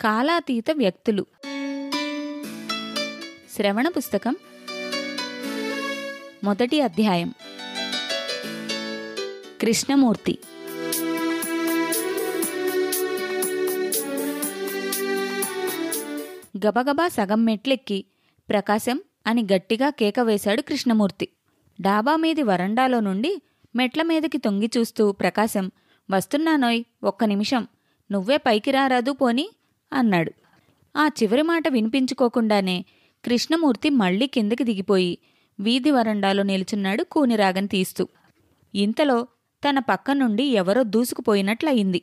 కాలాతీత వ్యక్తులు. శ్రవణ పుస్తకం మొదటి అధ్యాయం. కృష్ణమూర్తి. గబగబా సగం మెట్లెక్కి ప్రకాశం అని గట్టిగా కేక వేశాడు కృష్ణమూర్తి. డాబా మీది వరండాలో నుండి మెట్ల మీదకి తొంగి చూస్తూ ప్రకాశం వస్తున్నానోయ్ ఒక్క నిమిషం. నువ్వే పైకి రారాదు పోని. అన్నాడు. ఆ చివరి మాట వినిపించుకోకుండానే కృష్ణమూర్తి మళ్ళీ కిందకి దిగిపోయి వీధి వరండాలో నిల్చున్నాడు కూనిరాగం తీస్తూ. ఇంతలో తన పక్క నుండి ఎవరో దూసుకుపోయినట్లయింది.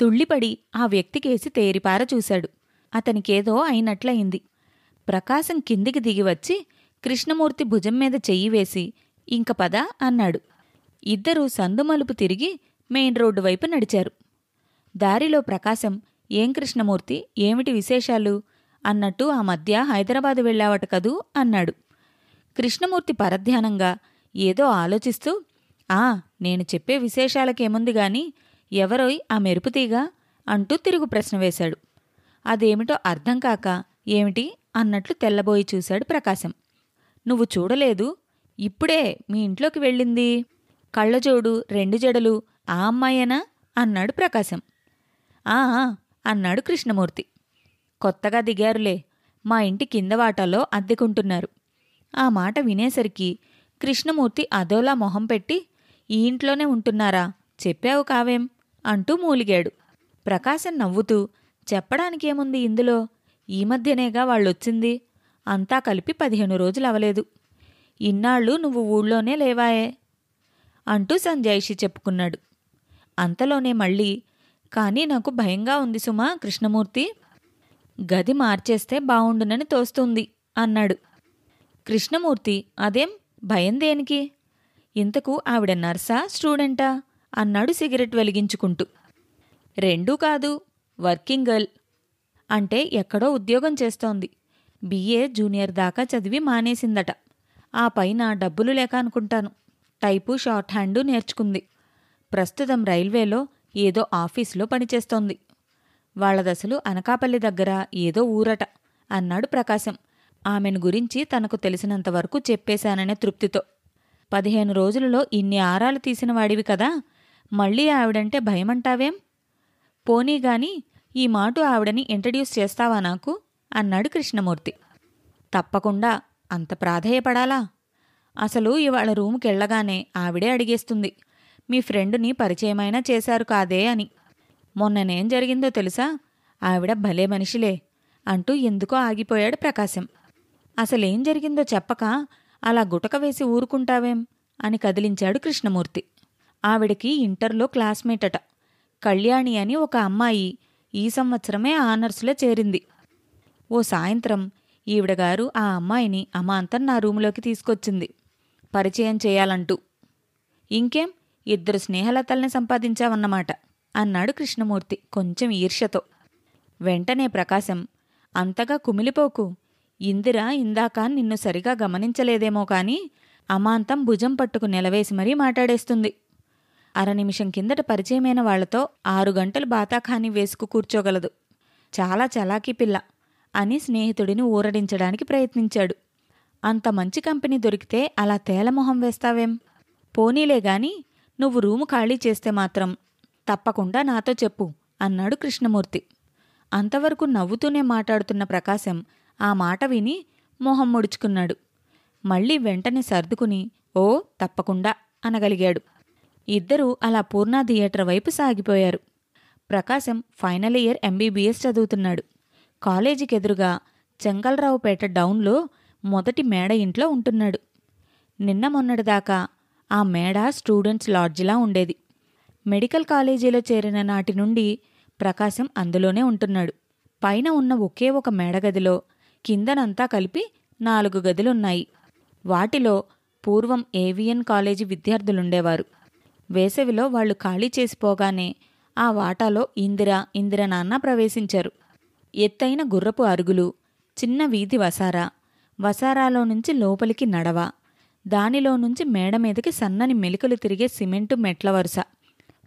తుళ్ళిపడి ఆ వ్యక్తికేసి తేరిపార చూశాడు. అతనికేదో అయినట్లయింది. ప్రకాశం కిందికి దిగివచ్చి కృష్ణమూర్తి భుజం మీద చెయ్యి వేసి ఇంక పద అన్నాడు. ఇద్దరూ సందుమలుపు తిరిగి మెయిన్ రోడ్డు వైపు నడిచారు. దారిలో ప్రకాశం ఏం కృష్ణమూర్తి? ఏమిటి విశేషాలు? అన్నట్టు ఆ మధ్య హైదరాబాద్ వెళ్ళావట కదూ? అన్నాడు. కృష్ణమూర్తి పరధ్యానంగా ఏదో ఆలోచిస్తూ ఆ నేను చెప్పే విశేషాలకేముంది గాని ఎవరోయ్ ఆ మెరుపుతీగా అంటూ తిరుగు ప్రశ్న వేశాడు. అదేమిటో అర్థం కాక ఏమిటి? అన్నట్లు తెల్లబోయి చూశాడు ప్రకాశం. నువ్వు చూడలేదు? ఇప్పుడే మీ ఇంట్లోకి వెళ్ళింది? కళ్ళజోడు రెండు జడలు ఆ అమ్మాయేనా? అన్నాడు ప్రకాశం. ఆ, అన్నాడు కృష్ణమూర్తి. కొత్తగా దిగారులే మా ఇంటి కింద వాటాలో అద్దెకుంటున్నారు. ఆ మాట వినేసరికి కృష్ణమూర్తి అదోలా మొహం పెట్టి ఈ ఇంట్లోనే ఉంటున్నారా చెప్పావు కావేం అంటూ మూలిగాడు. ప్రకాశం నవ్వుతూ చెప్పడానికేముంది ఇందులో ఈ మధ్యనేగా వాళ్ళొచ్చింది అంతా కలిపి పదిహేను రోజులు అవలేదు. ఇన్నాళ్ళు నువ్వు ఊళ్ళోనే లేవాయే అంటూ సంజాయిషి చెప్పుకున్నాడు. అంతలోనే మళ్ళీ కానీ నాకు భయంగా ఉంది సుమా కృష్ణమూర్తి. గది మార్చేస్తే బావుండునని తోస్తుంది అన్నాడు. కృష్ణమూర్తి అదేం భయం దేనికి? ఇంతకు ఆవిడ నర్సా స్టూడెంటా? అన్నాడు సిగరెట్ వెలిగించుకుంటూ. రెండూ కాదు వర్కింగ్ గర్ల్. అంటే ఎక్కడో ఉద్యోగం చేస్తోంది. బిఏ జూనియర్ దాకా చదివి మానేసిందట. ఆ పైన డబ్బులు లేక అనుకుంటాను. టైపు షార్ట్ హ్యాండు నేర్చుకుంది. ప్రస్తుతం రైల్వేలో ఏదో ఆఫీసులో పనిచేస్తోంది. వాళ్ళదసలు అనకాపల్లి దగ్గర ఏదో ఊరట అన్నాడు ప్రకాశం. ఆమెను గురించి తనకు తెలిసినంతవరకు చెప్పేశాననే తృప్తితో. పదిహేను రోజులలో ఇన్ని ఆరాలు తీసిన వాడివి కదా మళ్ళీ ఆవిడంటే భయమంటావేం? పోనీ గాని ఈ మాటు ఆవిడని ఇంట్రడ్యూస్ చేస్తావా నాకు? అన్నాడు కృష్ణమూర్తి. తప్పకుండా అంత ప్రాధేయపడాలా? అసలు ఇవాళ రూమ్కెళ్ళగానే ఆవిడే అడిగేస్తుంది. మీ ఫ్రెండుని పరిచయమైనా చేశారు కాదే అని. మొన్ననేం జరిగిందో తెలుసా? ఆవిడ భలే మనిషిలే అంటూ ఎందుకో ఆగిపోయాడు ప్రకాశం. అసలేం జరిగిందో చెప్పక అలా గుటక వేసి ఊరుకుంటావేం? అని కదిలించాడు కృష్ణమూర్తి. ఆవిడకి ఇంటర్లో క్లాస్మేట్ అట కళ్యాణి అని ఒక అమ్మాయి ఈ సంవత్సరమే ఆనర్స్లో చేరింది. ఓ సాయంత్రం ఈవిడగారు ఆ అమ్మాయిని అమాంతం నా రూములోకి తీసుకొచ్చింది. పరిచయం చేయాలంటూ. ఇంకేం? ఇద్దరు స్నేహలతల్ని సంపాదించావన్నమాట అన్నాడు కృష్ణమూర్తి కొంచెం ఈర్ష్యతో. వెంటనే ప్రకాశం అంతగా కుమిలిపోకు. ఇందిర ఇందాక నిన్ను సరిగా గమనించలేదేమో కాని అమాంతం భుజం పట్టుకు నిలవేసి మరీ మాట్లాడేస్తుంది. అర నిమిషం కిందట పరిచయమైన వాళ్ళతో ఆరు గంటలు బాతాఖాని వేసుకు కూర్చోగలదు. చాలా చలాకీ పిల్ల అని స్నేహితుడిని ఊరడించడానికి ప్రయత్నించాడు. అంత మంచి కంపెనీ దొరికితే అలా తేలమొహం వేస్తావేం? పోనీలే గాని నువ్వు రూము ఖాళీ చేస్తే మాత్రం తప్పకుండా నాతో చెప్పు అన్నాడు కృష్ణమూర్తి. అంతవరకు నవ్వుతూనే మాట్లాడుతున్న ప్రకాశం ఆ మాట విని మొహం ముడుచుకున్నాడు. మళ్ళీ వెంటనే సర్దుకుని ఓ తప్పకుండా అనగలిగాడు. ఇద్దరూ అలా పూర్ణ థియేటర్ వైపు సాగిపోయారు. ప్రకాశం ఫైనల్ ఇయర్ ఎంబీబీఎస్ చదువుతున్నాడు. కాలేజీకి ఎదురుగా చెంగల్రావుపేట డౌన్లో మొదటి మేడ ఇంట్లో ఉంటున్నాడు. నిన్న మొన్నటిదాకా ఆ మేడ స్టూడెంట్స్ లాడ్జిలా ఉండేది. మెడికల్ కాలేజీలో చేరిన నాటి నుండి ప్రకాశం అందులోనే ఉంటున్నాడు. పైన ఉన్న ఒకే ఒక మేడగదిలో కిందనంతా కలిపి నాలుగు గదులున్నాయి. వాటిలో పూర్వం ఏవియన్ కాలేజీ విద్యార్థులుండేవారు. వేసవిలో వాళ్ళు ఖాళీ చేసిపోగానే ఆ వాటాలో ఇందిర ఇందిర నాన్న ప్రవేశించారు. ఎత్తైన గుర్రపు అరుగులు చిన్న వీధి వసారా వసారాలో నుంచి లోపలికి నడవ దానిలో నుంచి మేడ మీదకి సన్నని మెలికలు తిరిగే సిమెంటు మెట్ల వరుస.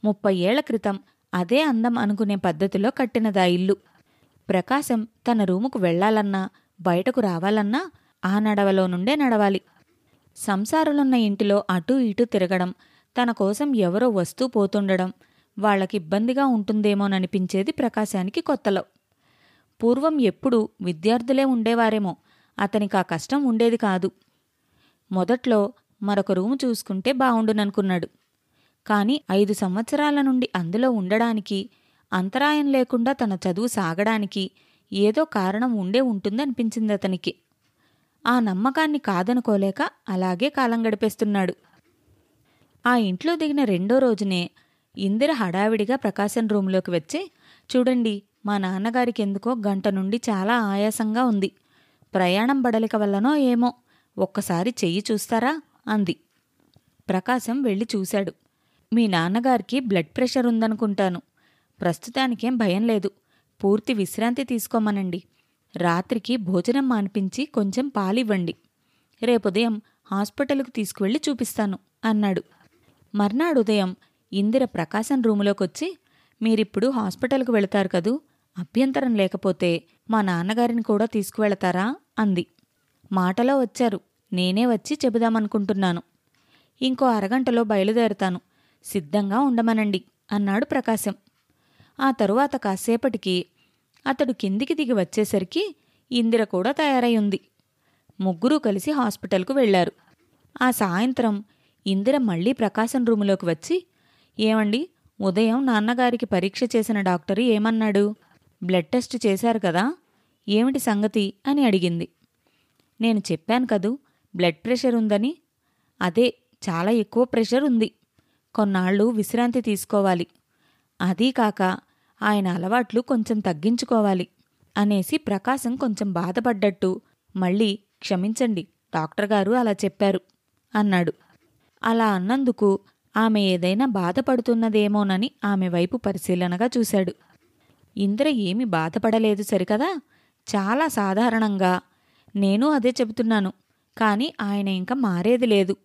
ముప్పై ఏళ్ళ క్రితం అదే అందం అనుకునే పద్ధతిలో కట్టినదా ఇల్లు. ప్రకాశం తన రూముకు వెళ్ళాలన్నా బయటకు రావాలన్నా ఆ నడవలో నుండే నడవాలి. సంసారులున్న ఇంటిలో అటూ ఇటూ తిరగడం తన కోసం ఎవరో వస్తూ పోతుండడం వాళ్ళకి ఇబ్బందిగా ఉంటుందేమోననిపించేది ప్రకాశానికి కొత్తలో. పూర్వం ఎప్పుడు విద్యార్థులే ఉండేవారేమో అతనికి ఆ కష్టం ఉండేది కాదు. మొదట్లో మరొక రూము చూసుకుంటే బావుండుననుకున్నాడు. కాని ఐదు సంవత్సరాల నుండి అందులో ఉండడానికి అంతరాయం లేకుండా తన చదువు సాగడానికి ఏదో కారణం ఉండే ఉంటుందనిపించింది అతనికి. ఆ నమ్మకాన్ని కాదనుకోలేక అలాగే కాలం గడిపేస్తున్నాడు. ఆ ఇంట్లో దిగిన రెండో రోజునే ఇందిర హడావిడిగా ప్రకాశం రూంలోకి వచ్చి చూడండి మా నాన్నగారికి ఎందుకో గంట నుండి చాలా ఆయాసంగా ఉంది. ప్రయాణం బడలిక వల్లనో ఏమో. ఒక్కసారి చెయ్యి చూస్తారా? అంది. ప్రకాశం వెళ్ళి చూశాడు. మీ నాన్నగారికి బ్లడ్ ప్రెషర్ ఉందనుకుంటాను. ప్రస్తుతానికేం భయం లేదు. పూర్తి విశ్రాంతి తీసుకోమనండి. రాత్రికి భోజనం మానిపించి కొంచెం పాలివ్వండి. రేపుదయం హాస్పిటల్కు తీసుకువెళ్ళి చూపిస్తాను అన్నాడు. మర్నాడు ఉదయం ఇందిర ప్రకాశం రూములోకొచ్చి మీరిప్పుడు హాస్పిటల్కు వెళతారు కదూ? అభ్యంతరం లేకపోతే మా నాన్నగారిని కూడా తీసుకువెళతారా? అంది. మాటలో వచ్చారు. నేనే వచ్చి చెబుదామనుకుంటున్నాను. ఇంకో అరగంటలో బయలుదేరుతాను. సిద్ధంగా ఉండమనండి అన్నాడు ప్రకాశం. ఆ తరువాత కాసేపటికి అతడు కిందికి దిగి వచ్చేసరికి ఇందిర కూడా తయారై ఉంది ముగ్గురూ కలిసి హాస్పిటల్కు వెళ్ళారు ఆ సాయంత్రం ఇందిర మళ్ళీ ప్రకాశం రూములోకి వచ్చి ఏమండి ఉదయం నాన్నగారికి పరీక్ష చేసిన డాక్టరు ఏమన్నాడు? బ్లడ్ టెస్ట్ చేశారు కదా ఏమిటి సంగతి? అని అడిగింది. నేను చెప్పాను కదూ బ్లడ్ ప్రెషర్ ఉందని. అదే చాలా ఎక్కువ ప్రెషర్ ఉంది. కొన్నాళ్ళు విశ్రాంతి తీసుకోవాలి. అదీ కాక ఆయన అలవాట్లు కొంచెం తగ్గించుకోవాలి అనేసి ప్రకాశం కొంచెం బాధపడ్డట్టు మళ్ళీ క్షమించండి డాక్టర్ గారు అలా చెప్పారు అన్నాడు. అలా అన్నందుకు ఆమె ఏదైనా బాధపడుతున్నదేమోనని ఆమె వైపు పరిశీలనగా చూశాడు. ఇంద్ర ఏమి బాధపడలేదు సరికదా? చాలా సాధారణంగా నేను అదే చెబుతున్నాను. కాని ఆయన ఇంకా మారేది లేదు.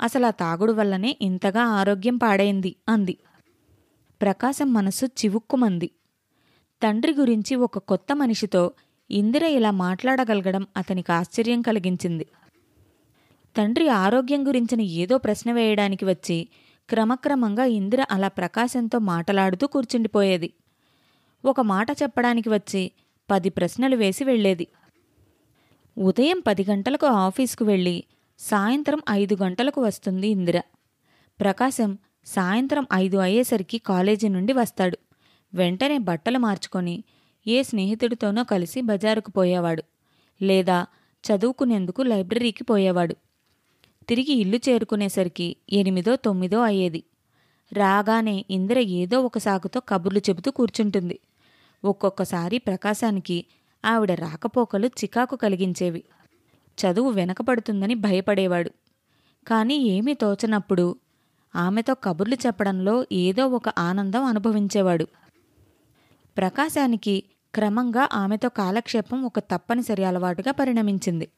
అసలు ఆ తాగుడు వల్లనే ఇంతగా ఆరోగ్యం పాడైంది అంది. ప్రకాశం మనసు చివుక్కుమంది. తండ్రి గురించి ఒక కొత్త మనిషితో ఇందిర ఇలా మాట్లాడగలగడం అతనికి ఆశ్చర్యం కలిగించింది. తండ్రి ఆరోగ్యం గురించిన ఏదో ప్రశ్న వేయడానికి వచ్చి క్రమక్రమంగా ఇందిర అలా ప్రకాశంతో మాటలాడుతూ కూర్చుండిపోయేది. ఒక మాట చెప్పడానికి వచ్చి పది ప్రశ్నలు వేసి వెళ్ళేది. ఉదయం పది గంటలకు ఆఫీసుకు వెళ్ళి సాయంత్రం ఐదు గంటలకు వస్తుంది ఇందిర. ప్రకాశం సాయంత్రం ఐదు అయ్యేసరికి కాలేజీ నుండి వస్తాడు. వెంటనే బట్టలు మార్చుకొని ఏ స్నేహితుడితోనో కలిసి బజారుకు పోయేవాడు లేదా చదువుకునేందుకు లైబ్రరీకి పోయేవాడు. తిరిగి ఇల్లు చేరుకునేసరికి ఎనిమిదో తొమ్మిదో అయ్యేది. రాగానే ఇందిర ఏదో ఒక సాకుతో కబుర్లు చెబుతూ కూర్చుంటుంది. ఒక్కొక్కసారి ప్రకాశానికి ఆవిడ రాకపోకలు చికాకు కలిగించేవి. చదువు వెనకపడుతుందని భయపడేవాడు. కానీ ఏమీ తోచనప్పుడు ఆమెతో కబుర్లు చెప్పడంలో ఏదో ఒక ఆనందం అనుభవించేవాడు. ప్రకాశానికి క్రమంగా ఆమెతో కాలక్షేపం ఒక తప్పనిసరి అలవాటుగా పరిణమించింది.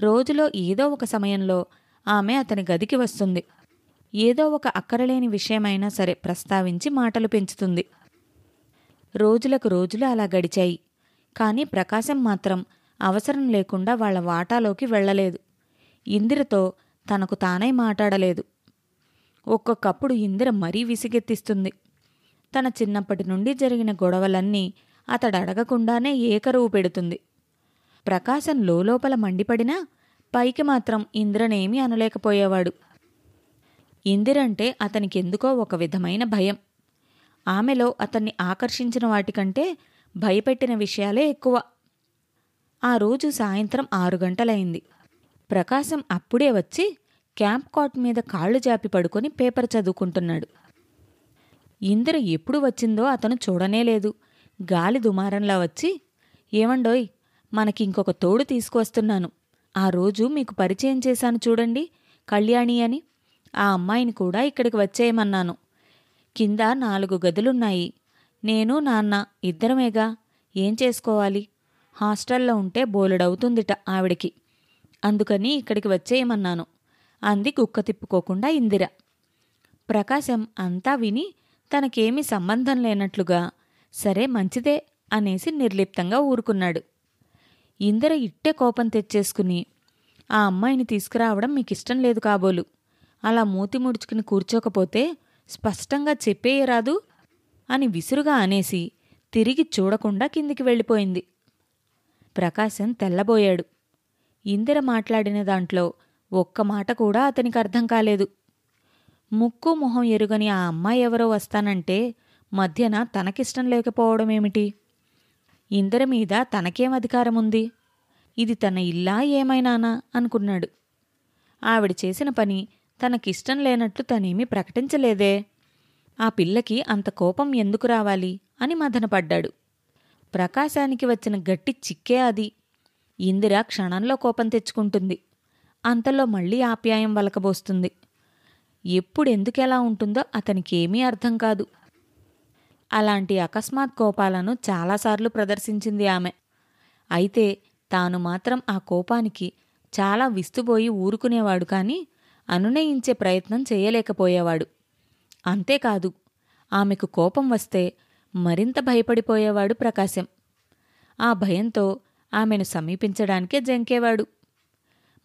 రోజులో ఏదో ఒక సమయంలో ఆమె అతని గదికి వస్తుంది. ఏదో ఒక అక్కరలేని విషయమైనా సరే ప్రస్తావించి మాటలు పెంచుతుంది. రోజులకు రోజులు అలా గడిచాయి. కానీ ప్రకాశం మాత్రం అవసరం లేకుండా వాళ్ళ వాటాలోకి వెళ్ళలేదు. ఇందిరతో తనకు తానై మాట్లాడలేదు. ఒక్కొక్కప్పుడు ఇందిర మరీ విసిగెత్తిస్తుంది. తన చిన్నప్పటి నుండి జరిగిన గొడవలన్నీ అతడు అడగకుండానే ఏకరువు పెడుతుంది. ప్రకాశం లోపల మండిపడినా పైకి మాత్రం ఇంద్రనేమీ అనలేకపోయేవాడు. ఇందిరంటే అతనికెందుకో ఒక విధమైన భయం. ఆమెలో అతన్ని ఆకర్షించిన వాటికంటే భయపెట్టిన విషయాలే ఎక్కువ. ఆ రోజు సాయంత్రం ఆరు గంటలైంది. ప్రకాశం అప్పుడే వచ్చి క్యాంప్ కాట్ మీద కాళ్ళు జాపి పడుకొని పేపర్ చదువుకుంటున్నాడు. ఇందిర ఎప్పుడు వచ్చిందో అతను చూడనే లేదు. గాలి దుమారంలా వచ్చి ఏమండోయ్ మనకి ఇంకొక తోడు తీసుకువస్తున్నాను. ఆ రోజు మీకు పరిచయం చేశాను చూడండి కళ్యాణి అని. ఆ అమ్మాయిని కూడా ఇక్కడికి వచ్చేయమన్నాను. కింద నాలుగు గదులున్నాయి. నేను నాన్న ఇద్దరమేగా? ఏం చేసుకోవాలి? హాస్టల్లో ఉంటే బోలెడవుతుందిట ఆవిడికి. అందుకని ఇక్కడికి వచ్చేయమన్నాను. అంది కుక్క తిప్పుకోకుండా ఇందిర. ప్రకాశం అంతా విని తనకేమీ సంబంధం లేనట్లుగా సరే మంచిదే అనేసి నిర్లిప్తంగా ఊరుకున్నాడు. ఇందిర ఇట్టే కోపం తెచ్చేసుకుని ఆ అమ్మాయిని తీసుకురావడం మీకిష్టం లేదు కాబోలు. అలా మూతి ముడుచుకుని కూర్చోకపోతే స్పష్టంగా చెప్పేయరాదు అని విసురుగా అనేసి తిరిగి చూడకుండా కిందికి వెళ్ళిపోయింది. ప్రకాశం తెల్లబోయాడు. ఇందిర మాట్లాడిన దాంట్లో ఒక్క మాట కూడా అతనికి అర్థం కాలేదు. ముక్కు మొహం ఎరుగని ఆ అమ్మాయి ఎవరో వస్తానంటే మధ్యన తనకిష్టం లేకపోవడమేమిటి? ఇందిర మీద తనకేం అధికారం ఉంది ఇది తన ఇల్లా ఏమైనానా? అనుకున్నాడు. ఆవిడ చేసిన పని తనకిష్టం లేనట్లు తనేమీ ప్రకటించలేదే? ఆ పిల్లకి అంత కోపం ఎందుకు రావాలి? అని మదనపడ్డాడు. ప్రకాశానికి వచ్చిన గట్టి చిక్కే అది. ఇందిర క్షణంలో కోపం తెచ్చుకుంటుంది. అంతలో మళ్ళీ ఆప్యాయం వలకబోస్తుంది. ఎప్పుడు ఎందుకెలా ఉంటుందో అతనికేమీ అర్థం కాదు. అలాంటి అకస్మాత్ కోపాలను చాలాసార్లు ప్రదర్శించింది ఆమె. అయితే తాను మాత్రం ఆ కోపానికి చాలా విస్తుపోయి ఊరుకునేవాడు కానీ అనునయించే ప్రయత్నం చేయలేకపోయేవాడు. అంతేకాదు ఆమెకు కోపం వస్తే మరింత భయపడిపోయేవాడు ప్రకాశం. ఆ భయంతో ఆమెను సమీపించడానికే జంకేవాడు.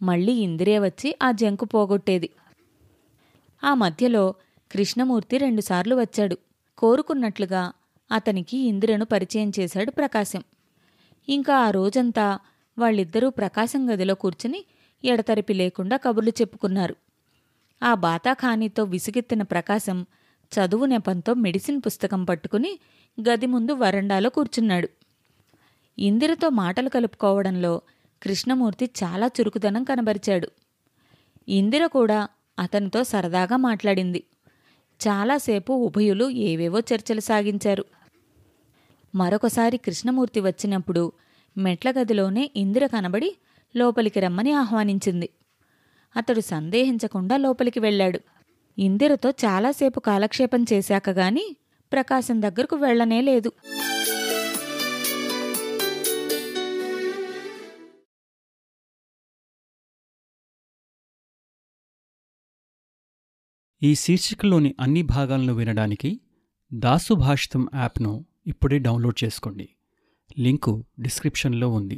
మళ్ళీ ఇందిరే వచ్చి ఆ జంకు పోగొట్టేది. ఆ మధ్యలో కృష్ణమూర్తి రెండుసార్లు వచ్చాడు. కోరుకున్నట్లుగా అతనికి ఇందిరను పరిచయం చేశాడు ప్రకాశం. ఇంకా ఆ రోజంతా వాళ్ళిద్దరూ ప్రకాశం గదిలో కూర్చుని ఎడతెరిపి లేకుండా కబుర్లు చెప్పుకున్నారు. ఆ బాతాఖానీతో విసుగెత్తిన ప్రకాశం చదువు నెపంతో మెడిసిన్ పుస్తకం పట్టుకుని గది ముందు వరండాలో కూర్చున్నాడు. ఇందిరతో మాటలు కలుపుకోవడంలో కృష్ణమూర్తి చాలా చురుకుదనం కనబరిచాడు. ఇందిర కూడా అతనితో సరదాగా మాట్లాడింది. చాలాసేపు ఉభయులు ఏవేవో చర్చలు సాగించారు. మరొకసారి కృష్ణమూర్తి వచ్చినప్పుడు మెట్ల గదిలోనే ఇందిర కనబడి లోపలికి రమ్మని ఆహ్వానించింది. అతడు సందేహించకుండా లోపలికి వెళ్ళాడు. ఇందిరతో చాలాసేపు కాలక్షేపం చేశాక గాని ప్రకాశం దగ్గరకు వెళ్ళనే లేదు. ఈ శీర్షికలోని అన్ని భాగాలను వినడానికి దాసు భాషితం యాప్ను ఇప్పుడే డౌన్లోడ్ చేసుకోండి. లింకు డిస్క్రిప్షన్లో ఉంది.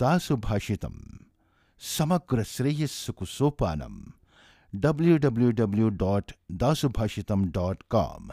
दासुभाषितं सोपान W W W dot Dasubhashit dot com